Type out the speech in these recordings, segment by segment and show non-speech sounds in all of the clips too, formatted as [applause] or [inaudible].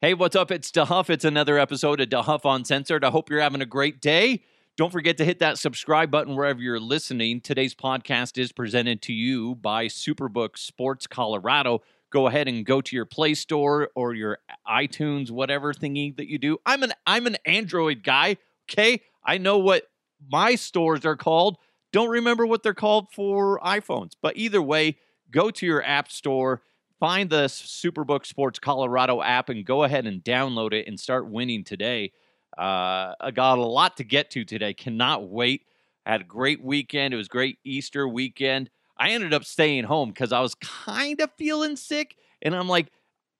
Hey, what's up? It's DeHuff. It's another episode of DeHuff Uncensored. I hope you're having a great day. Don't forget to hit that subscribe button wherever you're listening. Today's podcast is presented to you by Superbook Sports Colorado. Go ahead and go to your Play Store or your iTunes, whatever thingy that you do. I'm an I'm an Android guy. Okay, I know what my stores are called. Don't remember what they're called for iPhones, but either way, go to your app store find the Superbook Sports Colorado app and go ahead and download it and start winning today. Uh, I got a lot to get to today. Cannot wait. had a great weekend. It was great Easter weekend. I ended up staying home because I was kind of feeling sick, and I'm like,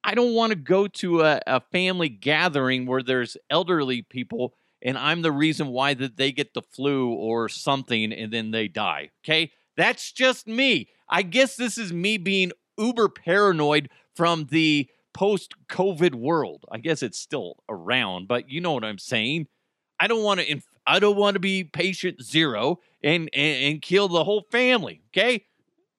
I don't want to go to a, a family gathering where there's elderly people and I'm the reason why that they get the flu or something and then they die. Okay? That's just me. I guess this is me being uber paranoid from the post COVID world. I guess it's still around, but you know what I'm saying. I don't want to. Inf- I don't want to be patient zero and, and and kill the whole family. Okay.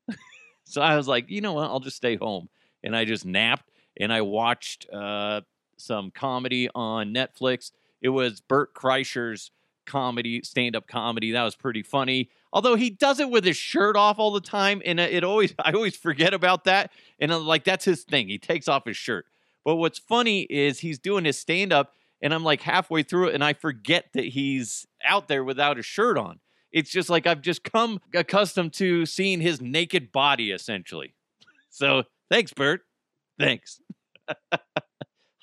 [laughs] so I was like, you know what? I'll just stay home, and I just napped and I watched uh, some comedy on Netflix. It was Bert Kreischer's comedy, stand up comedy. That was pretty funny. Although he does it with his shirt off all the time, and uh, it always [laughs] I always forget about that. And I'm like, that's his thing. He takes off his shirt. But what's funny is he's doing his stand up, and I'm like halfway through it, and I forget that he's out there without a shirt on. It's just like I've just come accustomed to seeing his naked body essentially. [laughs] So thanks, Bert. Thanks. [laughs]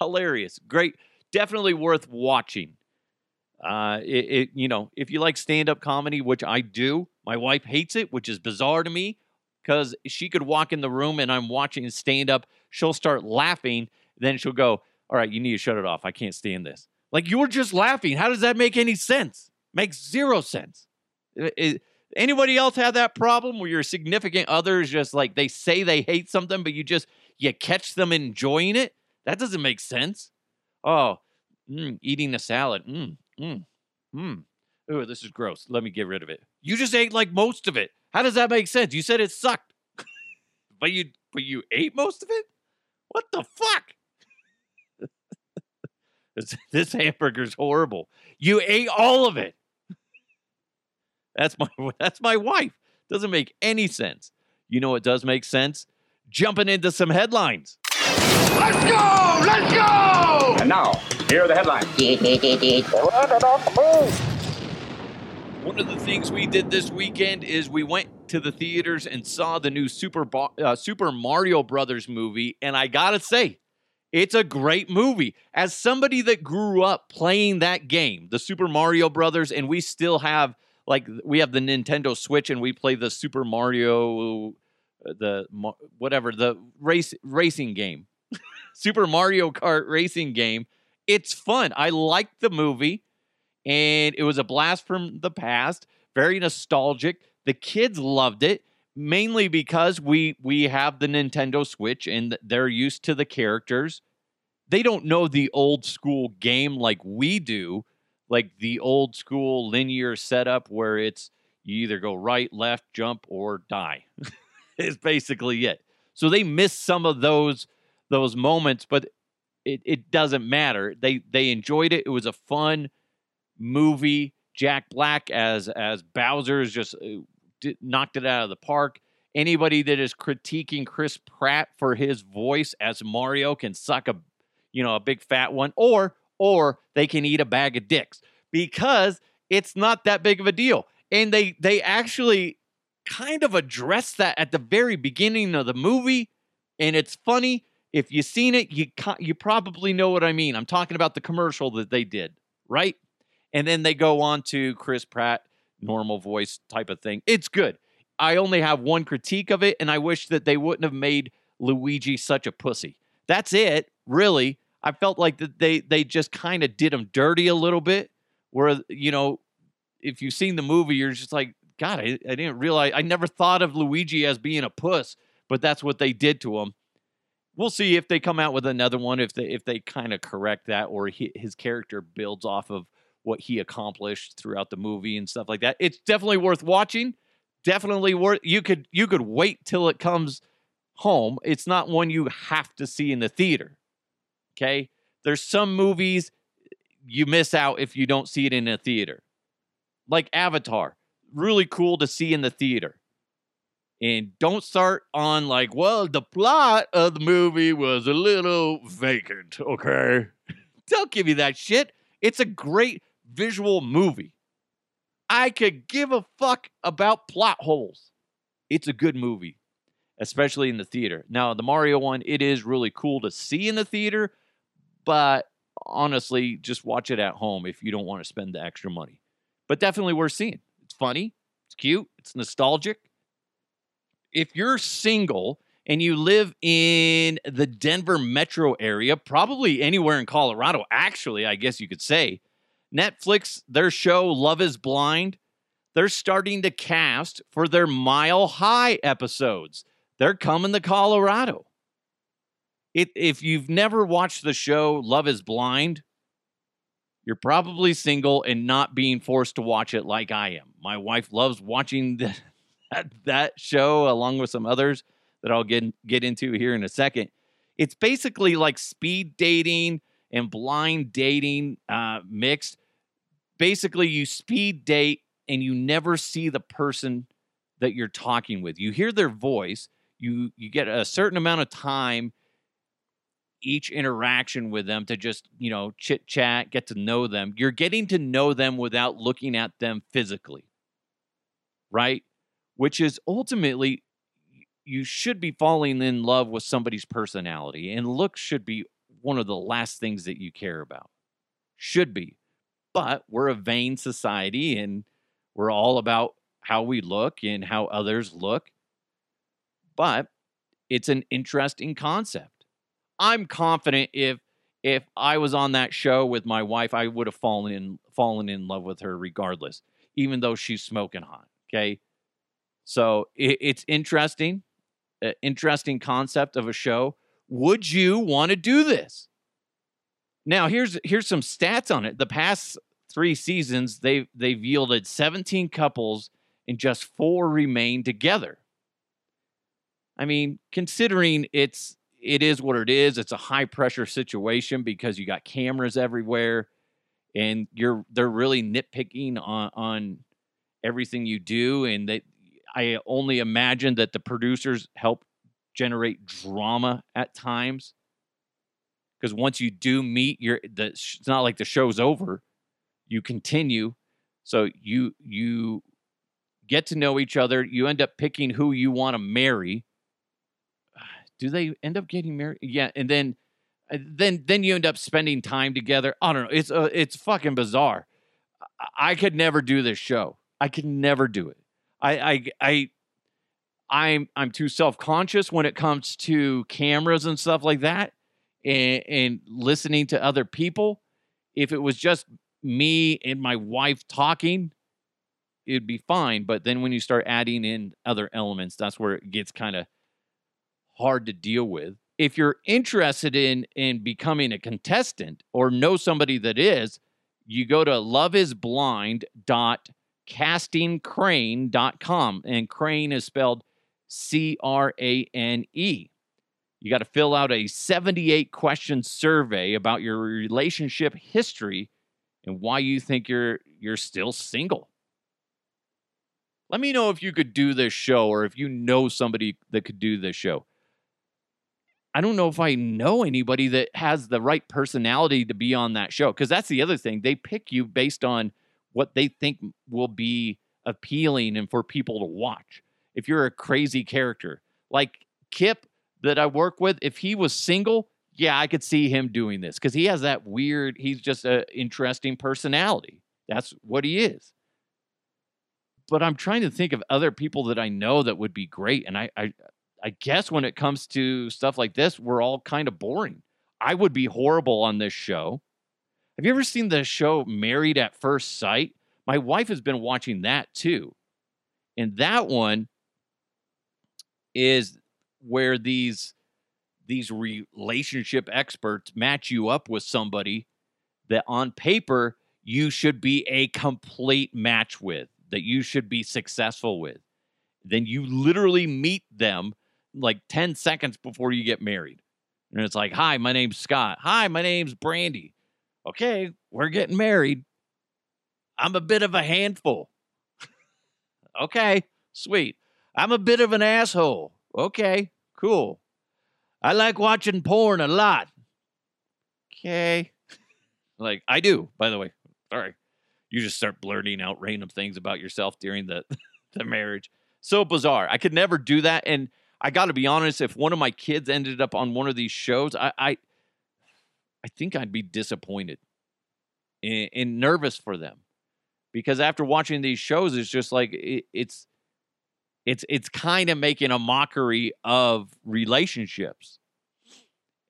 Hilarious. Great. Definitely worth watching. Uh, it, it, you know, if you like stand up comedy, which I do, my wife hates it, which is bizarre to me because she could walk in the room and I'm watching stand up. She'll start laughing. Then she'll go, All right, you need to shut it off. I can't stand this. Like, you're just laughing. How does that make any sense? Makes zero sense. It, it, anybody else have that problem where your significant other is just like they say they hate something, but you just, you catch them enjoying it? That doesn't make sense. Oh, mm, eating a salad. Mm, Mm. Mm. Oh, this is gross. Let me get rid of it. You just ate like most of it. How does that make sense? You said it sucked. [laughs] but you but you ate most of it? What the fuck? [laughs] this, this hamburger's horrible. You ate all of it. That's my [laughs] that's my wife. Doesn't make any sense. You know what does make sense? Jumping into some headlines. Let's go! Let's go! And now, here are the headlines. [laughs] One of the things we did this weekend is we went to the theaters and saw the new Super Bo- uh, Super Mario Brothers movie, and I gotta say, it's a great movie. As somebody that grew up playing that game, the Super Mario Brothers, and we still have like we have the Nintendo Switch, and we play the Super Mario, uh, the whatever the race racing game, [laughs] Super Mario Kart racing game it's fun. I liked the movie, and it was a blast from the past. Very nostalgic. The kids loved it mainly because we we have the Nintendo Switch and they're used to the characters. They don't know the old school game like we do, like the old school linear setup where it's you either go right, left, jump, or die. [laughs] is basically it. So they miss some of those those moments, but it, it doesn't matter. They they enjoyed it. It was a fun movie. Jack Black as as Bowser's just uh, did, knocked it out of the park. Anybody that is critiquing Chris Pratt for his voice as Mario can suck a you know a big fat one, or or they can eat a bag of dicks because it's not that big of a deal. And they they actually kind of address that at the very beginning of the movie, and it's funny if you've seen it, you you probably know what I mean. I'm talking about the commercial that they did, right? And then they go on to Chris Pratt, normal voice type of thing. It's good. I only have one critique of it, and I wish that they wouldn't have made Luigi such a pussy. That's it, really. I felt like that they they just kind of did him dirty a little bit. Where you know, if you've seen the movie, you're just like, God, I, I didn't realize. I never thought of Luigi as being a puss, but that's what they did to him we'll see if they come out with another one if they if they kind of correct that or he, his character builds off of what he accomplished throughout the movie and stuff like that. It's definitely worth watching. Definitely worth you could you could wait till it comes home. It's not one you have to see in the theater. Okay? there's some movies you miss out if you don't see it in a theater. Like Avatar, really cool to see in the theater. And don't start on like, well, the plot of the movie was a little vacant, okay? don't give me that shit. It's a great visual movie. I could give a fuck about plot holes. It's a good movie, especially in the theater. Now, the Mario one, it is really cool to see in the theater, but honestly, just watch it at home if you don't want to spend the extra money. But definitely worth seeing. It's funny, it's cute, it's nostalgic. If you're single and you live in the Denver metro area, probably anywhere in Colorado, actually, I guess you could say, Netflix, their show Love is Blind, they're starting to cast for their Mile High episodes. They're coming to Colorado. It, if you've never watched the show Love is Blind, you're probably single and not being forced to watch it like I am. My wife loves watching the, that, that show along with some others that I'll get get into here in a second. It's basically like speed dating and blind dating uh, mixed. Basically, you speed date and you never see the person that you're talking with. You hear their voice. You you get a certain amount of time each interaction with them to just you know chit chat, get to know them. You're getting to know them without looking at them physically, right? Which is ultimately you should be falling in love with somebody's personality, and looks should be one of the last things that you care about. Should be. But we're a vain society and we're all about how we look and how others look. But it's an interesting concept. I'm confident if if I was on that show with my wife, I would have fallen in fallen in love with her regardless, even though she's smoking hot. Okay, so it, it's interesting, uh, interesting concept of a show. Would you want to do this? Now, here's here's some stats on it. The past three seasons, they've they've yielded 17 couples and just four remain together. I mean, considering it's it is what it is, it's a high pressure situation because you got cameras everywhere and you're they're really nitpicking on on everything you do and that I only imagine that the producers help generate drama at times. Because once you do meet you're the it's not like the show's over. You continue. So you you get to know each other. You end up picking who you want to marry. [sighs] Do they end up getting married? Yeah and then then then you end up spending time together. I don't know. It's uh, it's fucking bizarre. I, I could never do this show. I could never do it i i i i'm i'm too self-conscious when it comes to cameras and stuff like that and, and listening to other people if it was just me and my wife talking, it'd be fine. But then when you start adding in other elements, that's where it gets kind of hard to deal with. If you're interested in in becoming a contestant or know somebody that is, you go to loveisblind.castingcrane.com and crane is spelled C R A N E. You got to fill out a 78 question survey about your relationship history and why you think you're you're still single. Let me know if you could do this show or if you know somebody that could do this show. I don't know if I know anybody that has the right personality to be on that show because that's the other thing. They pick you based on what they think will be appealing and for people to watch. If you're a crazy character like Kip that I work with, if he was single, yeah, I could see him doing this because he has that weird, he's just an interesting personality. That's what he is. But I'm trying to think of other people that I know that would be great. And I, I, I guess when it comes to stuff like this, we're all kind of boring. I would be horrible on this show. Have you ever seen the show Married at First Sight? My wife has been watching that too. And that one is where these these relationship experts match you up with somebody that on paper you should be a complete match with, that you should be successful with. Then you literally meet them like 10 seconds before you get married. And it's like, hi, my name's Scott. Hi, my name's Brandy. Okay, we're getting married. I'm a bit of a handful. [laughs] okay, sweet. I'm a bit of an asshole. Okay, cool. I like watching porn a lot. Okay. [laughs] like, I do, by the way. Sorry. You just start blurting out random things about yourself during the, [laughs] the marriage. So bizarre. I could never do that. And I got to be honest, if one of my kids ended up on one of these shows, I, I, I think I'd be disappointed and, and nervous for them because after watching these shows, it's just like it, it's it's it's kind of making a mockery of relationships.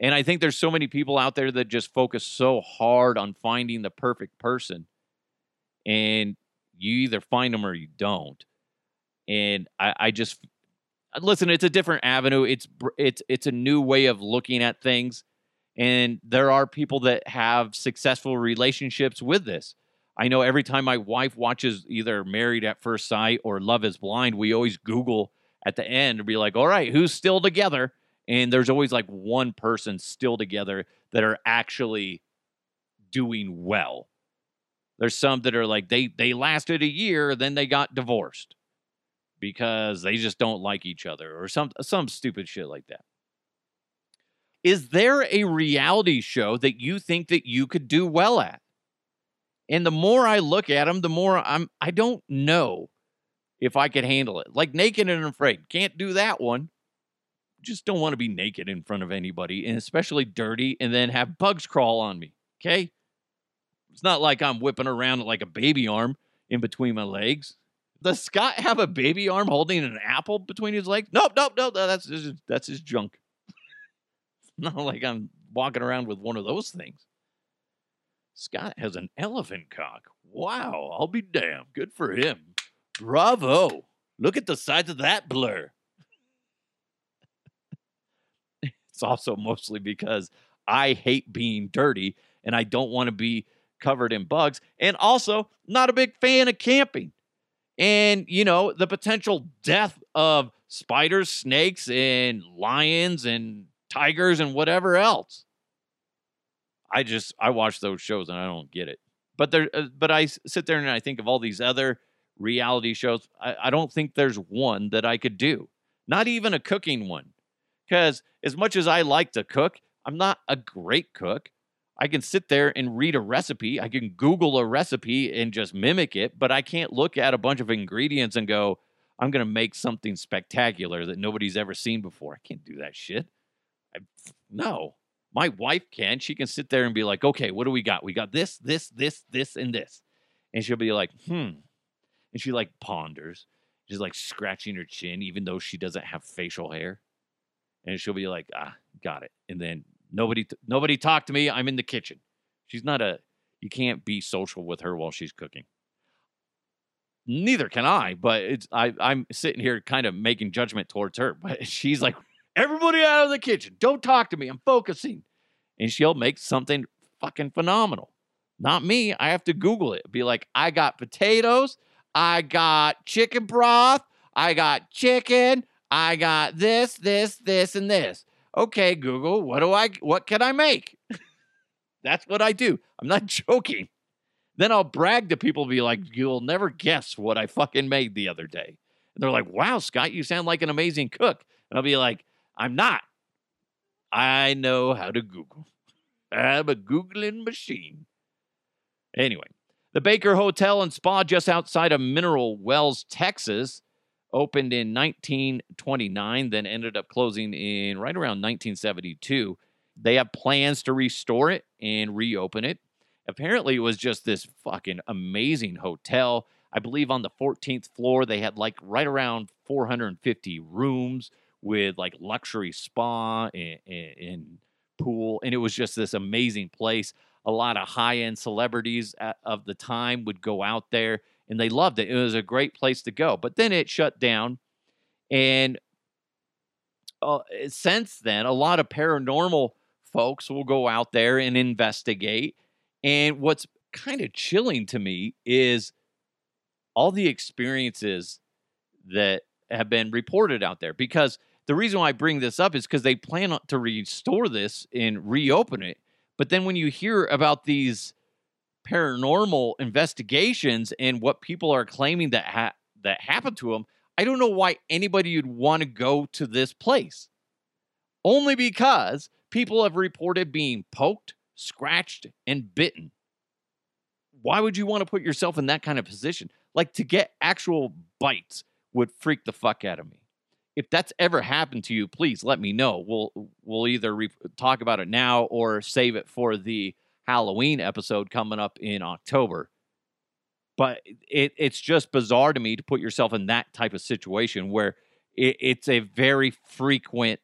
And I think there's so many people out there that just focus so hard on finding the perfect person. And you either find them or you don't. And I, I just listen, it's a different avenue. It's it's it's a new way of looking at things. And there are people that have successful relationships with this. I know every time my wife watches either Married at First Sight or Love is Blind, we always Google at the end and be like, all right, who's still together? And there's always like one person still together that are actually doing well. There's some that are like they they lasted a year, then they got divorced because they just don't like each other or some some stupid shit like that. Is there a reality show that you think that you could do well at? And the more I look at them, the more I'm I don't know if I could handle it. Like naked and afraid. Can't do that one. Just don't want to be naked in front of anybody, and especially dirty, and then have bugs crawl on me. Okay? It's not like I'm whipping around like a baby arm in between my legs. Does Scott have a baby arm holding an apple between his legs? Nope, nope, nope. That's his, that's his junk. [laughs] not like I'm walking around with one of those things. Scott has an elephant cock. Wow, I'll be damned. Good for him. Bravo. Look at the size of that blur. [laughs] it's also mostly because I hate being dirty and I don't want to be covered in bugs. And also, not a big fan of camping. And, you know, the potential death of spiders, snakes, and lions and tigers and whatever else. I just I watch those shows and I don't get it. But there, uh, but I sit there and I think of all these other reality shows. I, I don't think there's one that I could do. Not even a cooking one, because as much as I like to cook, I'm not a great cook. I can sit there and read a recipe. I can Google a recipe and just mimic it, but I can't look at a bunch of ingredients and go, I'm going to make something spectacular that nobody's ever seen before. I can't do that shit. No. My wife can. She can sit there and be like, okay, what do we got? We got this, this, this, this, and this. And she'll be like, hmm. And she like ponders. She's like scratching her chin, even though she doesn't have facial hair. And she'll be like, ah, got it. And then nobody, nobody talk to me. I'm in the kitchen. She's not a, you can't be social with her while she's cooking. Neither can I, but it's I, I'm sitting here kind of making judgment towards her. But [laughs] she's like, Everybody out of the kitchen. Don't talk to me. I'm focusing. And she'll make something fucking phenomenal. Not me. I have to Google it. Be like, I got potatoes. I got chicken broth. I got chicken. I got this, this, this, and this. Okay, Google, what do I what can I make? [laughs] That's what I do. I'm not [laughs] joking. Then I'll brag to people, be like, you'll never guess what I fucking made the other day. And they're like, wow, Scott, you sound like an amazing cook. And I'll be like, I'm not. I know how to Google. I'm a Googling machine. Anyway, the Baker Hotel and Spa just outside of Mineral Wells, Texas, opened in 1929, then ended up closing in right around 1972. They have plans to restore it and reopen it. Apparently, it was just this fucking amazing hotel. I believe on the 14th floor, they had like right around 450 rooms with like luxury spa and, and, and pool, and it was just this amazing place. A lot of high end celebrities of the time would go out there, and they loved it. It was a great place to go. But then it shut down, and uh, since then, a lot of paranormal folks will go out there and investigate. And what's kind of chilling to me is all the experiences that have been reported out there because the reason why I bring this up is because they plan to restore this and reopen it. But then when you hear about these paranormal investigations and what people are claiming that ha- that happened to them, I don't know why anybody would want to go to this place. Only because people have reported being poked, scratched, and bitten. Why would you want to put yourself in that kind of position? Like to get actual bites would freak the fuck out of me. If that's ever happened to you, please let me know. We'll we'll either re- talk about it now or save it for the Halloween episode coming up in October. But it, it's just bizarre to me to put yourself in that type of situation where it, it's a very frequent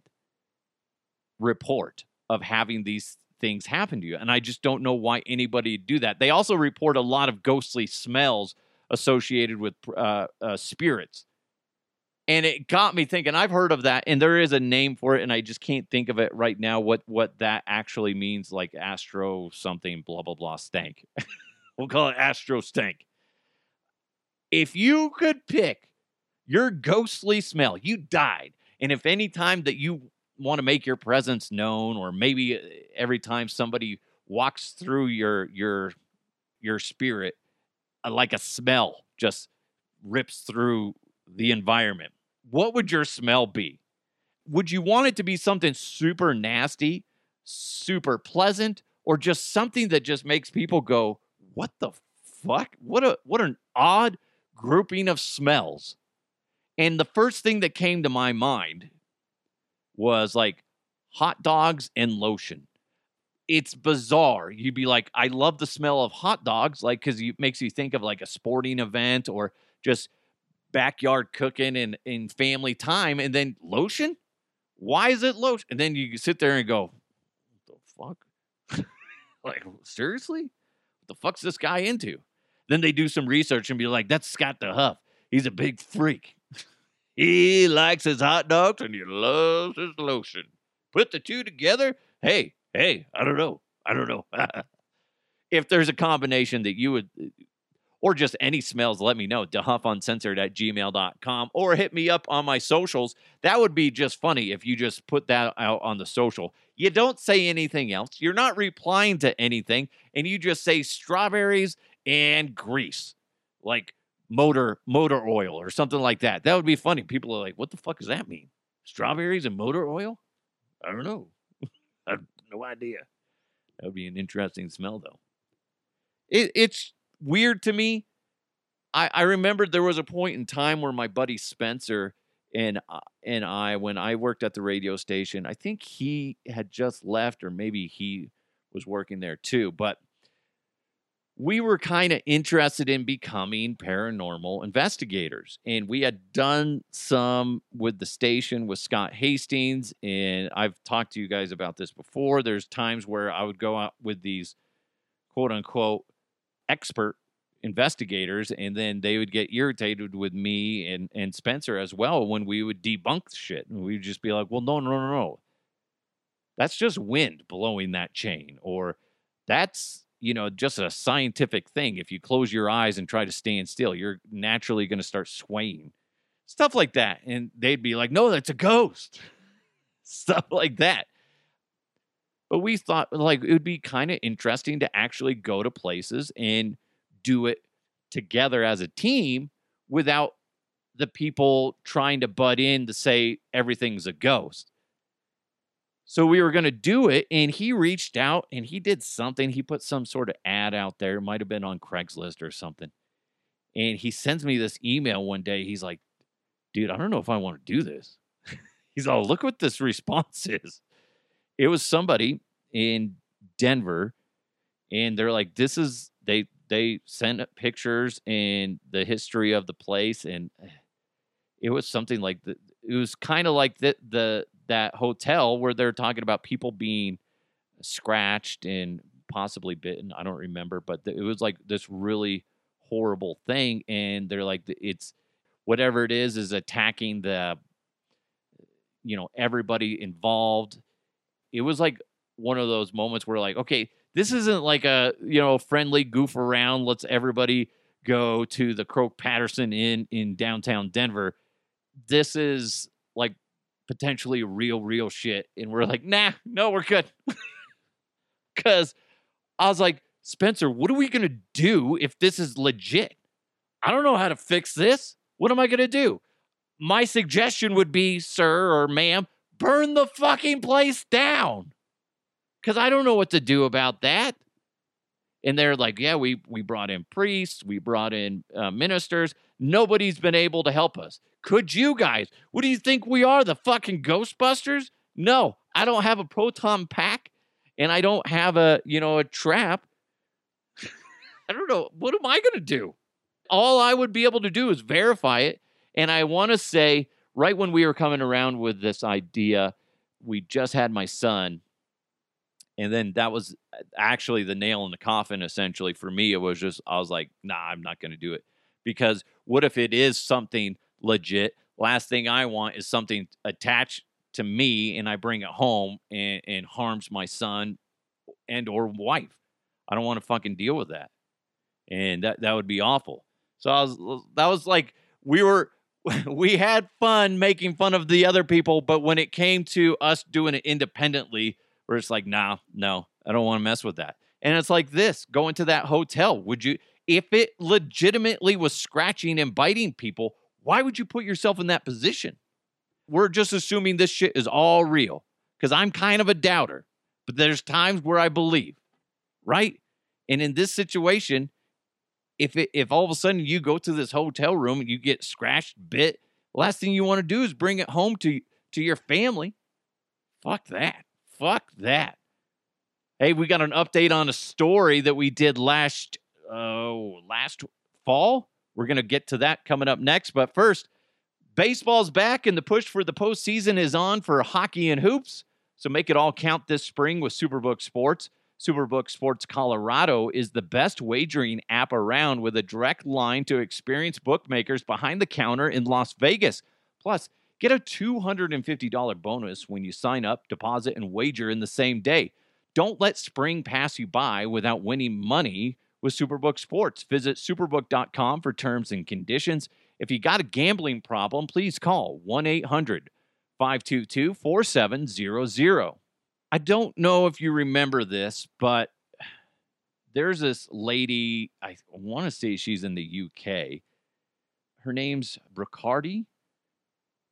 report of having these things happen to you. And I just don't know why anybody would do that. They also report a lot of ghostly smells associated with uh, uh, spirits. And it got me thinking. I've heard of that, and there is a name for it, and I just can't think of it right now. What what that actually means, like astro something, blah blah blah, stank. [laughs] we'll call it astro stank. If you could pick your ghostly smell, you died, and if any time that you want to make your presence known, or maybe uh, every time somebody walks through your your your spirit, uh, like a smell just rips through the environment, what would your smell be? Would you want it to be something super nasty, super pleasant, or just something that just makes people go, "What the fuck? What a what an odd grouping of smells." And the first thing that came to my mind was like hot dogs and lotion. It's bizarre. You'd be like, I love the smell of hot dogs, like because it makes you think of like a sporting event or just backyard cooking and in family time. And then lotion? Why is it lotion? And then you sit there and go, what the fuck? [laughs] like, seriously? What the fuck's this guy into? Then they do some research and be like, that's Scott the Huff. He's a big freak. [laughs] he likes his hot dogs and he loves his lotion. Put the two together. Hey, hey, I don't know. I don't know. [laughs] if there's a combination that you would, or just any smells, let me know. DeHuffUncensored at gmail.com or hit me up on my socials. That would be just funny if you just put that out on the social. You don't say anything else. You're not replying to anything, and you just say strawberries and grease. Like, motor motor oil or something like that. That would be funny. People are like, "What the fuck does that mean? Strawberries and motor oil?" I don't know. [laughs] I have no idea. That would be an interesting smell, though. It, it's weird to me. I, I remember there was a point in time where my buddy Spencer and uh, and I, when I worked at the radio station, I think he had just left, or maybe he was working there too, but we were kind of interested in becoming paranormal investigators. And we had done some with the station with Scott Hastings. And I've talked to you guys about this before. There's times where I would go out with these quote unquote expert investigators, and then they would get irritated with me and, and Spencer as well when we would debunk shit. And we'd just be like, well, no, no, no, no. That's just wind blowing that chain. Or that's you know, just a scientific thing. If you close your eyes and try to stand still, you're naturally going to start swaying. Stuff like that. And they'd be like, no, that's a ghost. [laughs] Stuff like that. But we thought like it would be kind of interesting to actually go to places and do it together as a team without the people trying to butt in to say everything's a ghost. So we were going to do it, and he reached out and he did something. He put some sort of ad out there, might have been on Craigslist or something. And he sends me this email one day. He's like, dude, I don't know if I want to do this. [laughs] He's all, look what this response [laughs] is. It was somebody in Denver, and they're like, this is, they, they sent pictures and the history of the place, and eh, it was something like the, it was kind of like the, the, that hotel where they're talking about people being scratched and possibly bitten. I don't remember, but it was like this really horrible thing. And they're like, it's whatever it is, is attacking the, you know, everybody involved. It was like one of those moments where, like, okay, this isn't like a, you know, friendly goof around. Let's everybody go to the Croke Patterson Inn in downtown Denver. This is like potentially real, real shit. And we're like, nah, no, we're good. [laughs] Cause I was like, Spencer, what are we gonna do if this is legit? I don't know how to fix this. What am I gonna do? My suggestion would be, sir or ma'am, burn the fucking place down. Cause I don't know what to do about that. And they're like, yeah, we we brought in priests, we brought in uh, ministers. Nobody's been able to help us. Could you guys? What do you think we are, the fucking Ghostbusters? No, I don't have a proton pack, and I don't have a you know a trap. [laughs] I don't know what am I to do. All I would be able to do is verify it, and I want to say right when we were coming around with this idea, we just had my son and then that was uh, actually the nail in the coffin essentially for me it was just i was like nah i'm not going to do it. Because what if it is something legit? Last thing i want is something attached to me and i bring it home and, and harms my son and or wife. I don't want to fucking deal with that. And that that would be awful. So i was that was like we were [laughs] we had fun making fun of the other people but when it came to us doing it independently where it's like, nah, no, I don't want to mess with that. And it's like this going to that hotel. Would you, if it legitimately was scratching and biting people, why would you put yourself in that position? We're just assuming this shit is all real because I'm kind of a doubter, but there's times where I believe, right? And in this situation, if it, if all of a sudden you go to this hotel room and you get scratched, bit, last thing you want to do is bring it home to to your family. Fuck that. Fuck that. Hey, we got an update on a story that we did last uh, last fall. We're gonna get to that coming up next, but first, baseball's back and the push for the postseason is on for hockey and hoops. So make it all count this spring with Superbook Sports. Superbook Sports Colorado is the best wagering app around with a direct line to experienced bookmakers behind the counter in Las Vegas. Plus, Get a $250 bonus when you sign up, deposit, and wager in the same day. Don't let spring pass you by without winning money with Superbook Sports. Visit superbook.com for terms and conditions. If you got a gambling problem, please call 1 800 522 4700. I don't know if you remember this, but there's this lady, I want to say she's in the UK. Her name's Brocarde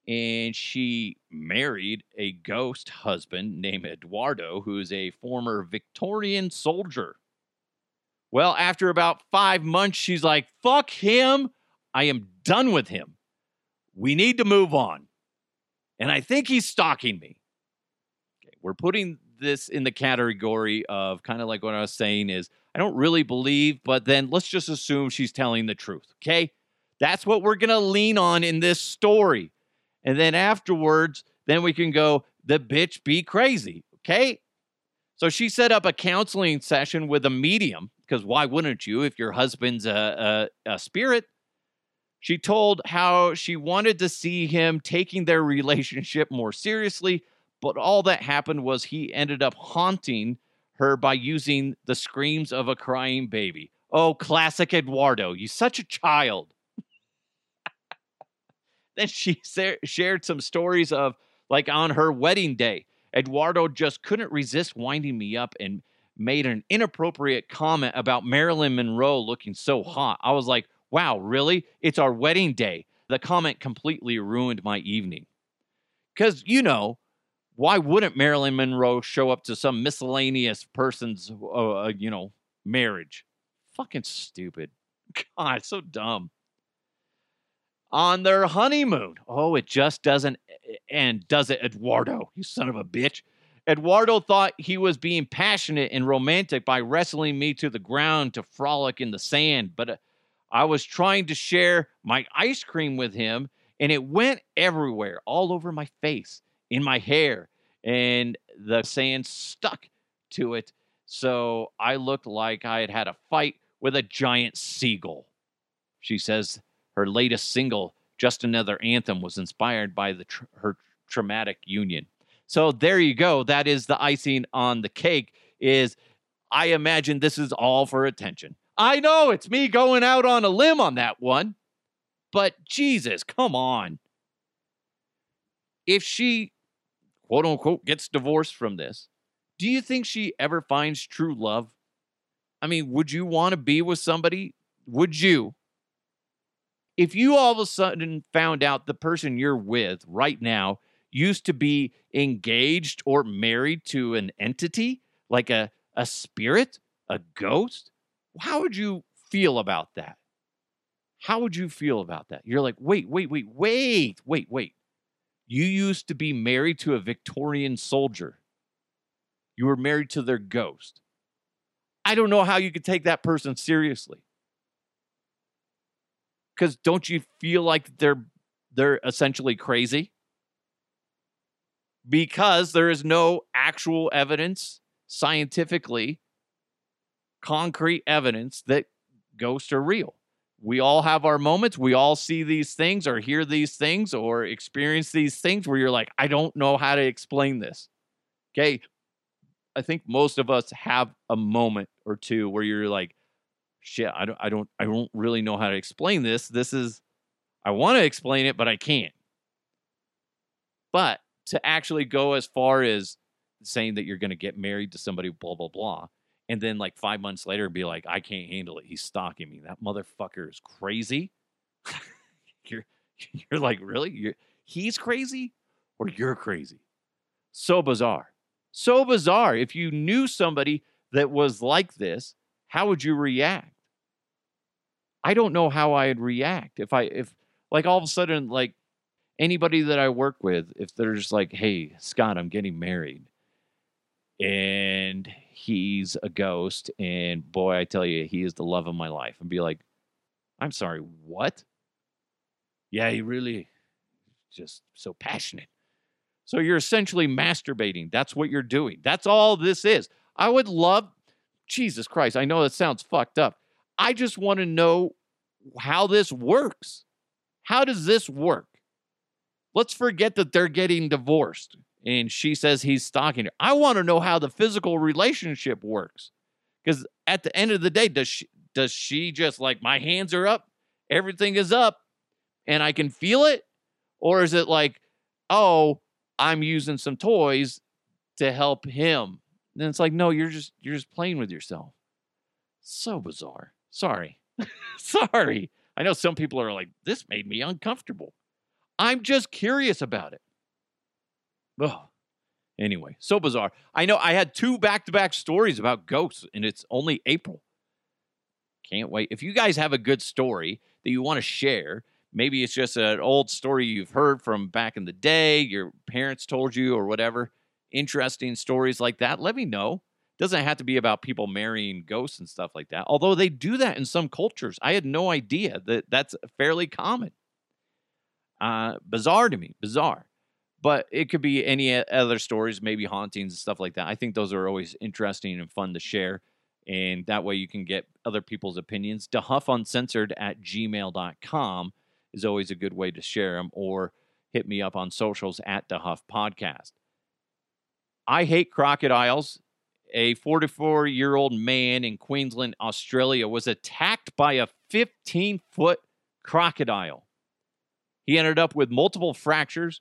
and she married a ghost husband named Edwardo, who is a former Victorian soldier. Well, after about five months, she's like, fuck him. I am done with him. We need to move on. And I think he's stalking me. We're putting this in the category of kind of like what I was saying is I don't really believe, but then let's just assume she's telling the truth. Okay. That's what we're going to lean on in this story. And then afterwards, then we can go, the bitch be crazy. Okay. So she set up a counseling session with a medium, because why wouldn't you if your husband's a, a, a spirit? She told how she wanted to see him taking their relationship more seriously, but all that happened was he ended up haunting her by using the screams of a crying baby. Oh, classic Edwardo, you such a child. [laughs] Then she shared some stories of like on her wedding day, Edwardo just couldn't resist winding me up and made an inappropriate comment about Marilyn Monroe looking so hot. I was like, wow, really? It's our wedding day. The comment completely ruined my evening. Because, you know, why wouldn't Marilyn Monroe show up to some miscellaneous person's, uh, uh you know, marriage? Fucking stupid. [laughs] God, so dumb on their honeymoon. Oh, it just doesn't end, does it, Edwardo? You son of a bitch. Edwardo thought he was being passionate and romantic by wrestling me to the ground to frolic in the sand, but uh, I was trying to share my ice cream with him, and it went everywhere, all over my face, in my hair, and the sand stuck to it. So I looked like I had had a fight with a giant seagull. She says her latest single, Just Another Anthem, was inspired by the tr- her traumatic union. So there you go. That is the icing on the cake. Is I imagine this is all for attention. I know it's me going out on a limb on that one, but Jesus, come on. if she quote unquote gets divorced from this, do you think she ever finds true love? I mean, would you want to be with somebody? Would you? If you all of a sudden found out the person you're with right now used to be engaged or married to an entity, like a, a spirit, a ghost, how would you feel about that? How would you feel about that? You're like, wait, wait, wait, wait, wait, wait. You used to be married to a Victorian soldier. You were married to their ghost. I don't know how you could take that person seriously. Cuz don't you feel like they're they're essentially crazy? Because there is no actual evidence scientifically concrete evidence that ghosts are real we all have our moments. We all see these things or hear these things or experience these things where you're like, I don't know how to explain this. Okay. I think most of us have a moment or two where you're like, shit, I don't, I don't, I don't really know how to explain this. This is, I want to explain it, but I can't. But to actually go as far as saying that you're going to get married to somebody, blah, blah, blah, and then like five months later be like, I can't handle it. He's stalking me. That motherfucker is crazy. [laughs] you're you're like, really? You're, he's crazy or you're crazy? So bizarre. So bizarre. If you knew somebody that was like this, how would you react? I don't know how I'd react if I if like all of a sudden like anybody that I work with, if they're just like, hey, Scott, I'm getting married and he's a ghost and boy i tell you he is the love of my life and be like i'm sorry what? Yeah he really just so passionate. So you're essentially masturbating. That's what you're doing. That's all this is. I would love jesus christ i know that sounds fucked up. I just want to know how this works. How does this work? Let's forget that they're getting divorced and she says he's stalking her. I want to know how the physical relationship works. Because at the end of the day, does she does she just like my hands are up, everything is up, and I can feel it? Or is it like, oh, I'm using some toys to help him? And it's like, no, you're just you're just playing with yourself. So bizarre. Sorry. [laughs] Sorry. I know some people are like, this made me uncomfortable. I'm just curious about it. Oh, anyway, so bizarre. I know I had two back to back stories about ghosts, and it's only April. Can't wait. If you guys have a good story that you want to share, maybe it's just an old story you've heard from back in the day, your parents told you, or whatever, interesting stories like that, let me know. Doesn't have to be about people marrying ghosts and stuff like that. Although they do that in some cultures. I had no idea that that's fairly common. Uh, bizarre to me, bizarre but it could be any other stories, maybe hauntings and stuff like that. I think those are always interesting and fun to share. And that way you can get other people's opinions. DeHuffUncensored at gmail.com is always a good way to share them, or hit me up on socials at DeHuff Podcast. I hate crocodiles. A 44 year old man in Queensland, Australia, was attacked by a 15 foot crocodile. He ended up with multiple fractures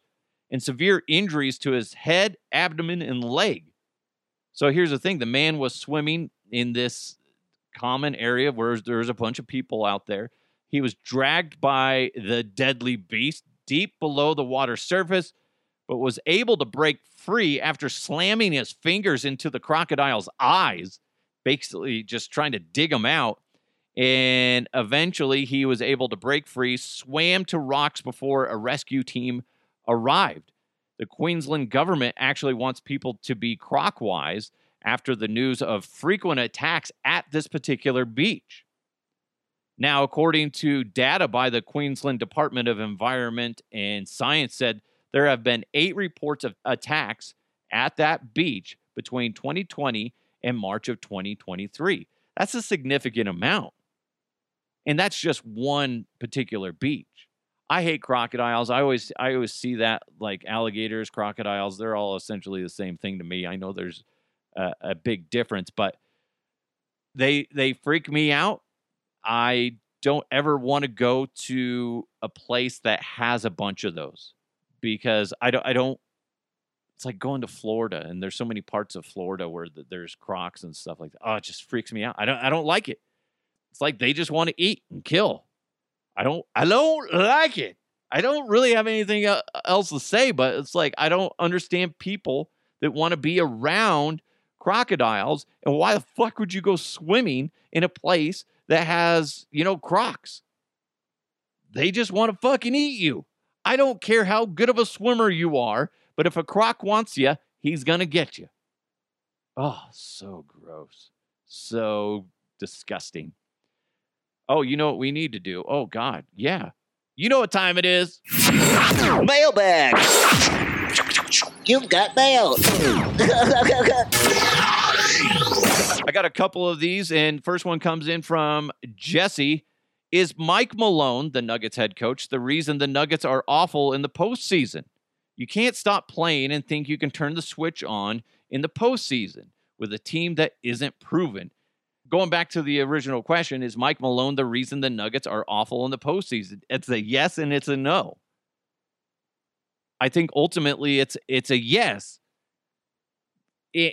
and severe injuries to his head, abdomen, and leg. So here's the thing the man was swimming in this common area where there's a bunch of people out there. He was dragged by the deadly beast deep below the water surface, but was able to break free after slamming his fingers into the crocodile's eyes, basically just trying to dig him out. And eventually he was able to break free, swam to rocks before a rescue team arrived. The Queensland government actually wants people to be crocwise after the news of frequent attacks at this particular beach. Now, according to data by the Queensland Department of Environment and Science, said there have been eight reports of attacks at that beach between 2020 and March of 2023. That's a significant amount. And that's just one particular beach. I hate crocodiles. I always I always see that like alligators, crocodiles, they're all essentially the same thing to me. I know there's a, a big difference, but they they freak me out. I don't ever want to go to a place that has a bunch of those because I don't I don't it's like going to Florida and there's so many parts of Florida where the, there's crocs and stuff like that. Oh, it just freaks me out. I don't I don't like it. It's like they just want to eat and kill. I don't I don't like it. I don't really have anything else to say, but it's like I don't understand people that want to be around crocodiles and why the fuck would you go swimming in a place that has, you know, crocs? They just want to fucking eat you. I don't care how good of a swimmer you are, but if a croc wants you, he's going to get you. Oh, so gross. So disgusting. Oh, you know what we need to do? Oh, God. Yeah. You know what time it is. Mailbag. You've got mail. I got a couple of these, and first one comes in from Jesse. Is Mike Malone, the Nuggets head coach, the reason the Nuggets are awful in the postseason? You can't stop playing and think you can turn the switch on in the postseason with a team that isn't proven. Going back to the original question, is Mike Malone the reason the Nuggets are awful in the postseason? It's a yes and it's a no. I think ultimately it's it's a yes.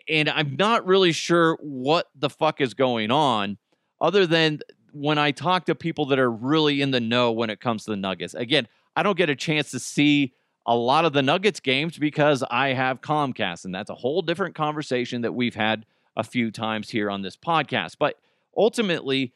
And I'm not really sure what the fuck is going on, other than when I talk to people that are really in the know when it comes to the Nuggets. Again, I don't get a chance to see a lot of the Nuggets games because I have Comcast, and that's a whole different conversation that we've had a few times here on this podcast. But ultimately,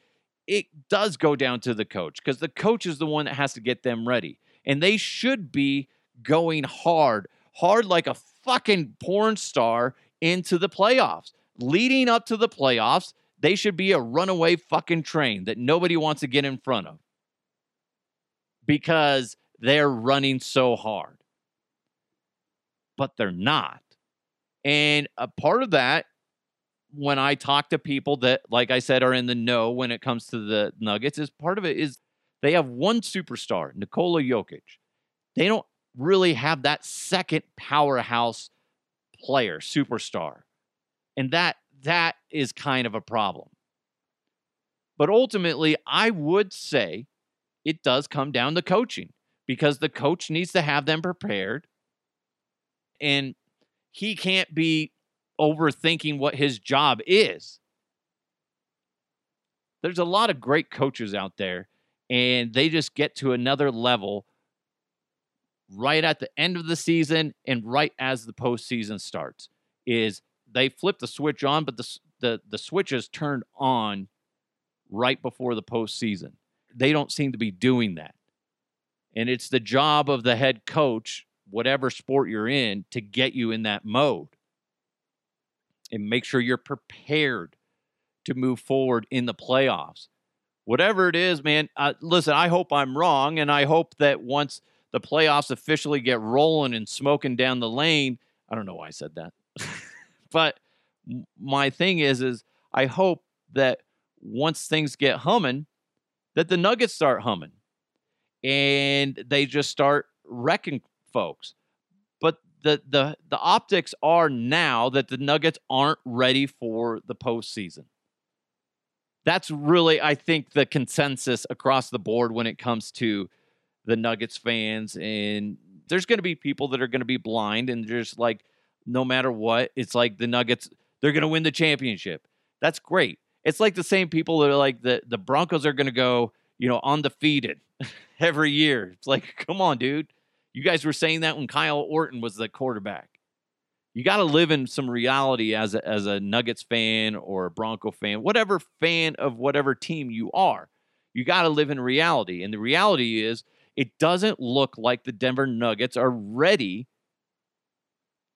it does go down to the coach because the coach is the one that has to get them ready. And they should be going hard, hard like a fucking porn star into the playoffs. Leading up to the playoffs, they should be a runaway fucking train that nobody wants to get in front of because they're running so hard. But they're not. And a part of that, when I talk to people that, like I said, are in the know when it comes to the Nuggets, is part of it is they have one superstar, Nikola Jokic. They don't really have that second powerhouse player, superstar. And that that is kind of a problem. But ultimately, I would say it does come down to coaching because the coach needs to have them prepared and he can't be overthinking what his job is. There's a lot of great coaches out there and they just get to another level right at the end of the season and right as the postseason starts. Is they flip the switch on, but the the the switch is turned on right before the postseason. They don't seem to be doing that, and it's the job of the head coach, whatever sport you're in, to get you in that mode and make sure you're prepared to move forward in the playoffs. Whatever it is, man. Uh, listen, I hope I'm wrong, and I hope that once the playoffs officially get rolling and smoking down the lane, I don't know why I said that. [laughs] But my thing is, is I hope that once things get humming, that the Nuggets start humming and they just start wrecking folks. The the the optics are now that the Nuggets aren't ready for the postseason. That's really, I think, the consensus across the board when it comes to the Nuggets fans. And there's going to be people that are going to be blind and just like, no matter what. It's like the Nuggets, they're going to win the championship. That's great. It's like the same people that are like the, the Broncos are going to go, you know, undefeated [laughs] every year. It's like, come on, dude. You guys were saying that when Kyle Orton was the quarterback. You got to live in some reality as a, as a Nuggets fan or a Bronco fan, whatever fan of whatever team you are. You got to live in reality. And the reality is, it doesn't look like the Denver Nuggets are ready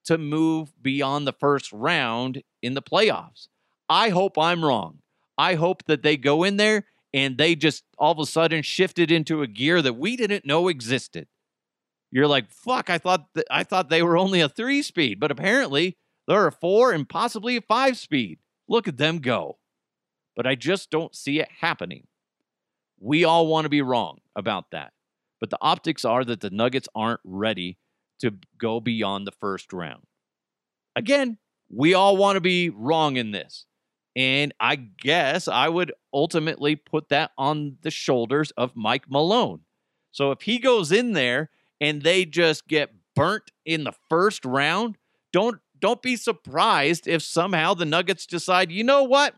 to move beyond the first round in the playoffs. I hope I'm wrong. I hope that they go in there and they just all of a sudden shifted into a gear that we didn't know existed. You're like, fuck, I thought th- I thought they were only a three speed, but apparently they're a four and possibly a five speed. Look at them go. But I just don't see it happening. We all want to be wrong about that. But the optics are that the Nuggets aren't ready to go beyond the first round. Again, we all want to be wrong in this. And I guess I would ultimately put that on the shoulders of Mike Malone. So if he goes in there and they just get burnt in the first round, don't don't be surprised if somehow the Nuggets decide, you know what?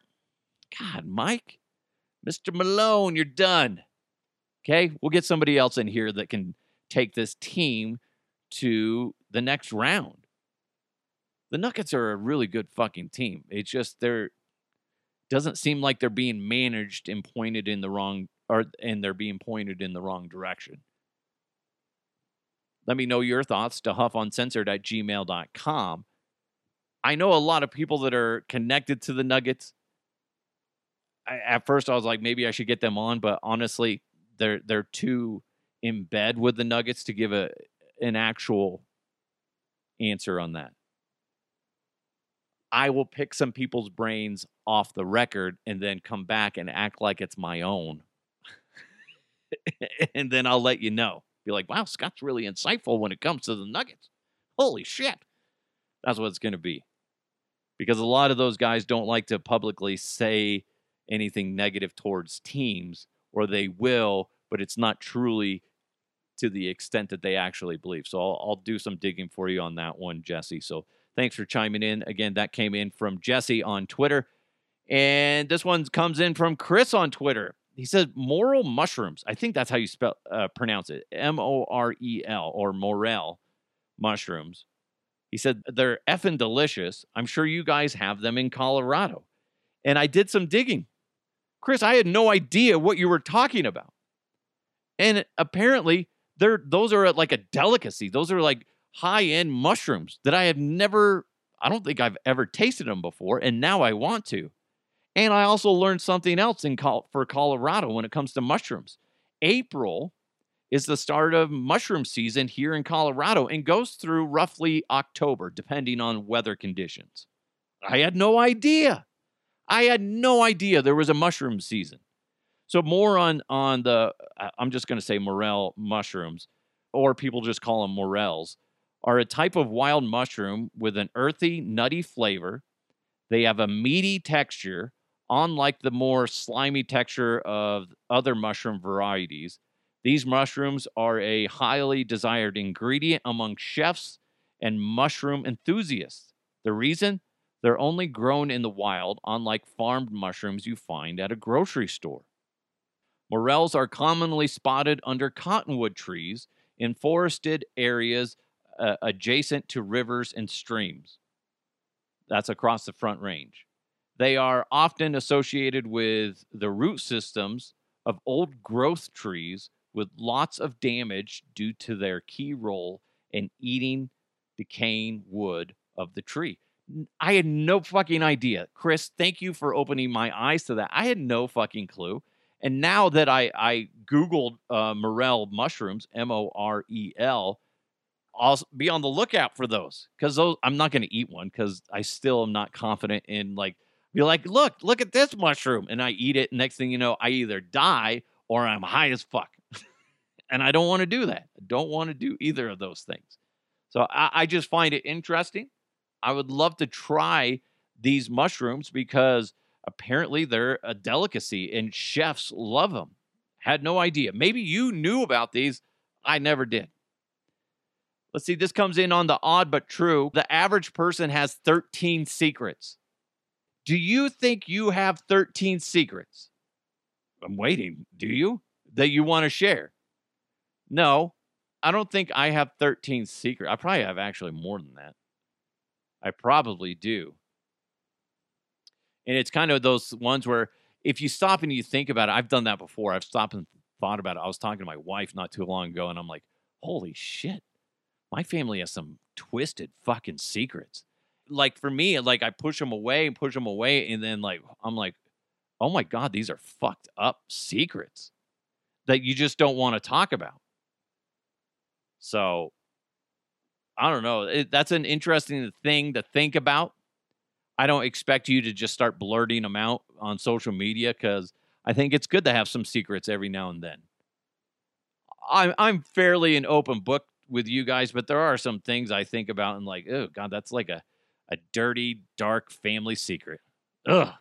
God, Mike, Mr. Malone, you're done. Okay, we'll get somebody else in here that can take this team to the next round. The Nuggets are a really good fucking team. It's just they're doesn't seem like they're being managed and pointed in the wrong or and they're being pointed in the wrong direction. Let me know your thoughts to huffuncensored at gmail.com. I know a lot of people that are connected to the Nuggets. I, at first, I was like, maybe I should get them on, but honestly, they're they're too in bed with the Nuggets to give a an actual answer on that. I will pick some people's brains off the record and then come back and act like it's my own. [laughs] and then I'll let you know. Be like, wow, Scott's really insightful when it comes to the Nuggets. Holy shit. That's what it's going to be. Because a lot of those guys don't like to publicly say anything negative towards teams, or they will, but it's not truly to the extent that they actually believe. So I'll, I'll do some digging for you on that one, Jesse. So thanks for chiming in. Again, that came in from Jesse on Twitter. And this one comes in from Chris on Twitter he says moral mushrooms. I think that's how you spell uh, pronounce it. M O R E L or morel mushrooms. He said they're effing delicious. I'm sure you guys have them in Colorado. And I did some digging. Chris, I had no idea what you were talking about. And apparently, they're those are like a delicacy. Those are like high-end mushrooms that I have never I don't think I've ever tasted them before and now I want to. And I also learned something else in Col- for Colorado when it comes to mushrooms. April is the start of mushroom season here in Colorado and goes through roughly October, depending on weather conditions. I had no idea. I had no idea there was a mushroom season. So more on on the I'm just going to say morel mushrooms, or people just call them morels, are a type of wild mushroom with an earthy, nutty flavor. They have a meaty texture Unlike the more slimy texture of other mushroom varieties, these mushrooms are a highly desired ingredient among chefs and mushroom enthusiasts. The reason? They're only grown in the wild, unlike farmed mushrooms you find at a grocery store. Morels are commonly spotted under cottonwood trees in forested areas uh, adjacent to rivers and streams. That's across the Front Range. They are often associated with the root systems of old growth trees with lots of damage due to their key role in eating decaying wood of the tree. I had no fucking idea. Chris, thank you for opening my eyes to that. I had no fucking clue. And now that I, I Googled uh, morel mushrooms, M O R E L, I'll be on the lookout for those because those I'm not going to eat one because I still am not confident in like be like, look, look at this mushroom. And I eat it. Next thing you know, I either die or I'm high as fuck. [laughs] and I don't want to do that. I don't want to do either of those things. So I, I just find it interesting. I would love to try these mushrooms because apparently they're a delicacy and chefs love them. Had no idea. Maybe you knew about these. I never did. Let's see, this comes in on the odd but true. The average person has 13 secrets. Do you think you have 13 secrets? I'm waiting. Do you? That you want to share? No, I don't think I have 13 secrets. I probably have actually more than that. I probably do. And it's kind of those ones where if you stop and you think about it, I've done that before. I've stopped and thought about it. I was talking to my wife not too long ago, and I'm like, holy shit, my family has some twisted fucking secrets like for me, like I push them away and push them away, and then like I'm like, oh my god, these are fucked up secrets that you just don't want to talk about. So I don't know. It, that's an interesting thing to think about. I don't expect you to just start blurting them out on social media because I think it's good to have some secrets every now and then. I'm I'm fairly an open book with you guys, but there are some things I think about and like, oh god, that's like a a dirty, dark family secret. Ugh.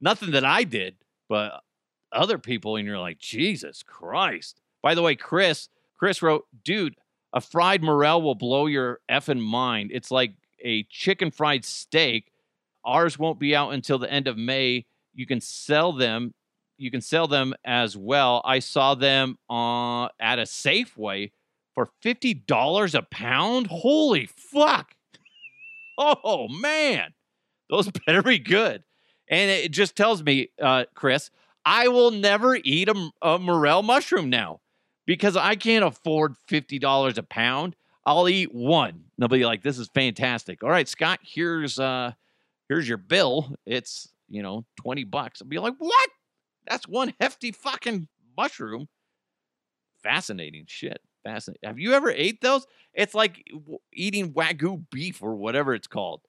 Nothing that I did, but other people, and you're like, Jesus Christ. By the way, Chris, Chris wrote, dude, A fried morel will blow your effing mind. It's like a chicken fried steak. Ours won't be out until the end of May. You can sell them. You can sell them as well. I saw them uh, at a Safeway for fifty dollars a pound. Holy fuck! Oh man, those [laughs] better be good. And it just tells me, uh, Chris, I will never eat a, a morel mushroom now because I can't afford fifty dollars a pound. I'll eat one. They'll be like, "This is fantastic." All right, Scott, here's uh, here's your bill. It's you know twenty bucks. I'll be like, "What? That's one hefty fucking mushroom." Fascinating shit. Fascinating. Have you ever ate those? It's like eating wagyu beef or whatever it's called.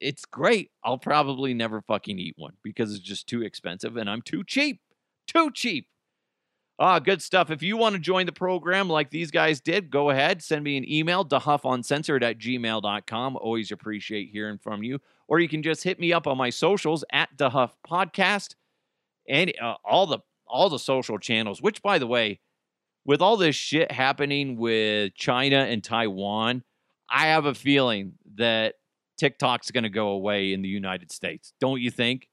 It's great. I'll probably never fucking eat one because it's just too expensive and I'm too cheap. Too cheap. Ah, good stuff. If you want to join the program like these guys did, go ahead. Send me an email, dehuffuncensored at gmail.com. Always appreciate hearing from you. Or you can just hit me up on my socials at Dehuff Podcast and uh, all the all the social channels, which by the way, with all this shit happening with China and Taiwan, I have a feeling that TikTok's going to go away in the United States. Don't you think?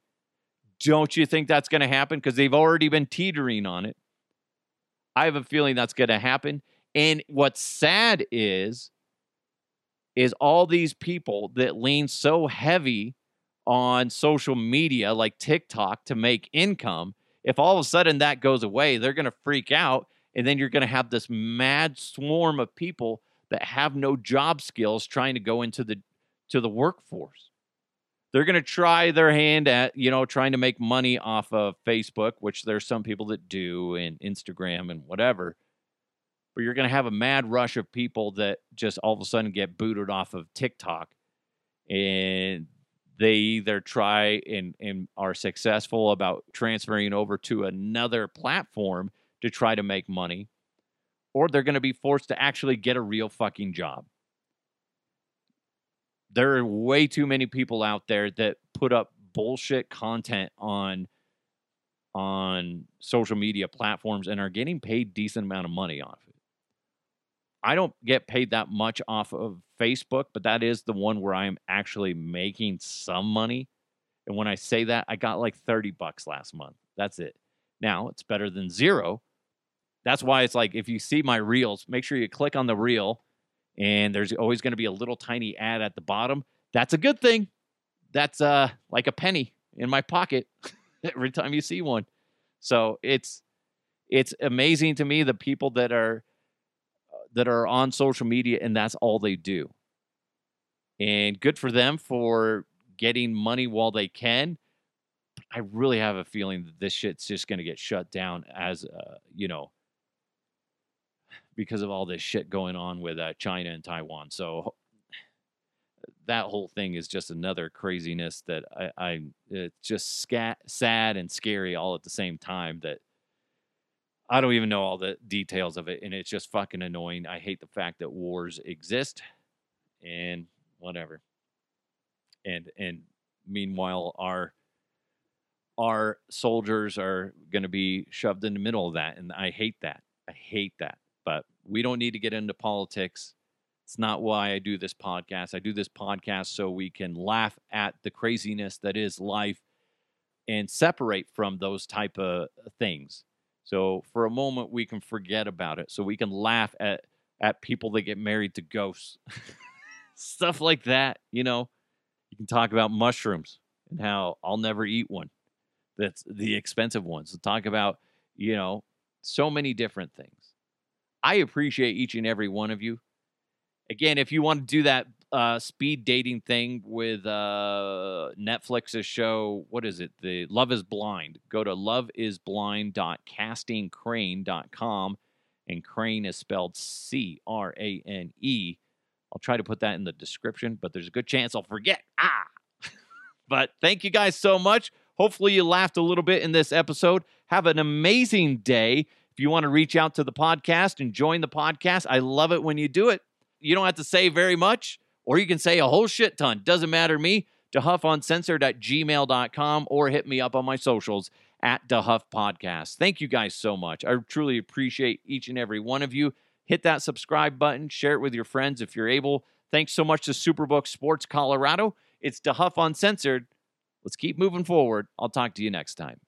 Don't you think that's going to happen? Because they've already been teetering on it. I have a feeling that's going to happen. And what's sad is, is all these people that lean so heavy on social media like TikTok to make income. If all of a sudden that goes away, they're going to freak out. And then you're going to have this mad swarm of people that have no job skills trying to go into the to the workforce. They're going to try their hand at, you know, trying to make money off of Facebook, which there's some people that do, and Instagram and whatever. But you're going to have a mad rush of people that just all of a sudden get booted off of TikTok and they either try and, and are successful about transferring over to another platform to try to make money, or they're going to be forced to actually get a real fucking job there are way too many people out there that put up bullshit content on on social media platforms and are getting paid decent amount of money off it. I don't get paid that much off of Facebook, but that is the one where I'm actually making some money. And when I say that, I got like 30 bucks last month. That's it. Now, it's better than zero. That's why it's like if you see my reels, make sure you click on the reel and there's always going to be a little tiny ad at the bottom. That's a good thing. That's uh like a penny in my pocket [laughs] every time you see one. So it's it's amazing to me the people that are that are on social media and that's all they do. And good for them for getting money while they can. I really have a feeling that this shit's just going to get shut down as uh, you know because of all this shit going on with uh, China and Taiwan. So that whole thing is just another craziness that I, I it's just scat, sad and scary all at the same time that I don't even know all the details of it and it's just fucking annoying. I hate the fact that wars exist and whatever. And and meanwhile our our soldiers are going to be shoved in the middle of that and I hate that. I hate that. But we don't need to get into politics. It's not why I do this podcast. I do this podcast so we can laugh at the craziness that is life and separate from those type of things. So for a moment we can forget about it. So we can laugh at at people that get married to ghosts. [laughs] Stuff like that, you know. You can talk about mushrooms and how I'll never eat one. That's the expensive ones. So talk about, you know, so many different things. I appreciate each and every one of you. Again, if you want to do that uh, speed dating thing with uh, Netflix's show, what is it? The Love is Blind. Go to loveisblind.castingcrane.com, and Crane is spelled C R A N E. I'll try to put that in the description, but there's a good chance I'll forget. Ah! [laughs] but thank you guys so much. Hopefully, you laughed a little bit in this episode. Have an amazing day. If you want to reach out to the podcast and join the podcast, I love it when you do it. You don't have to say very much, or you can say a whole shit ton. Doesn't matter to me. DeHuffUncensored at gmail.com or hit me up on my socials at DeHuff Podcast. Thank you guys so much. I truly appreciate each and every one of you. Hit that subscribe button, share it with your friends if you're able. Thanks so much to Superbook Sports Colorado. It's DeHuff Uncensored. Let's keep moving forward. I'll talk to you next time.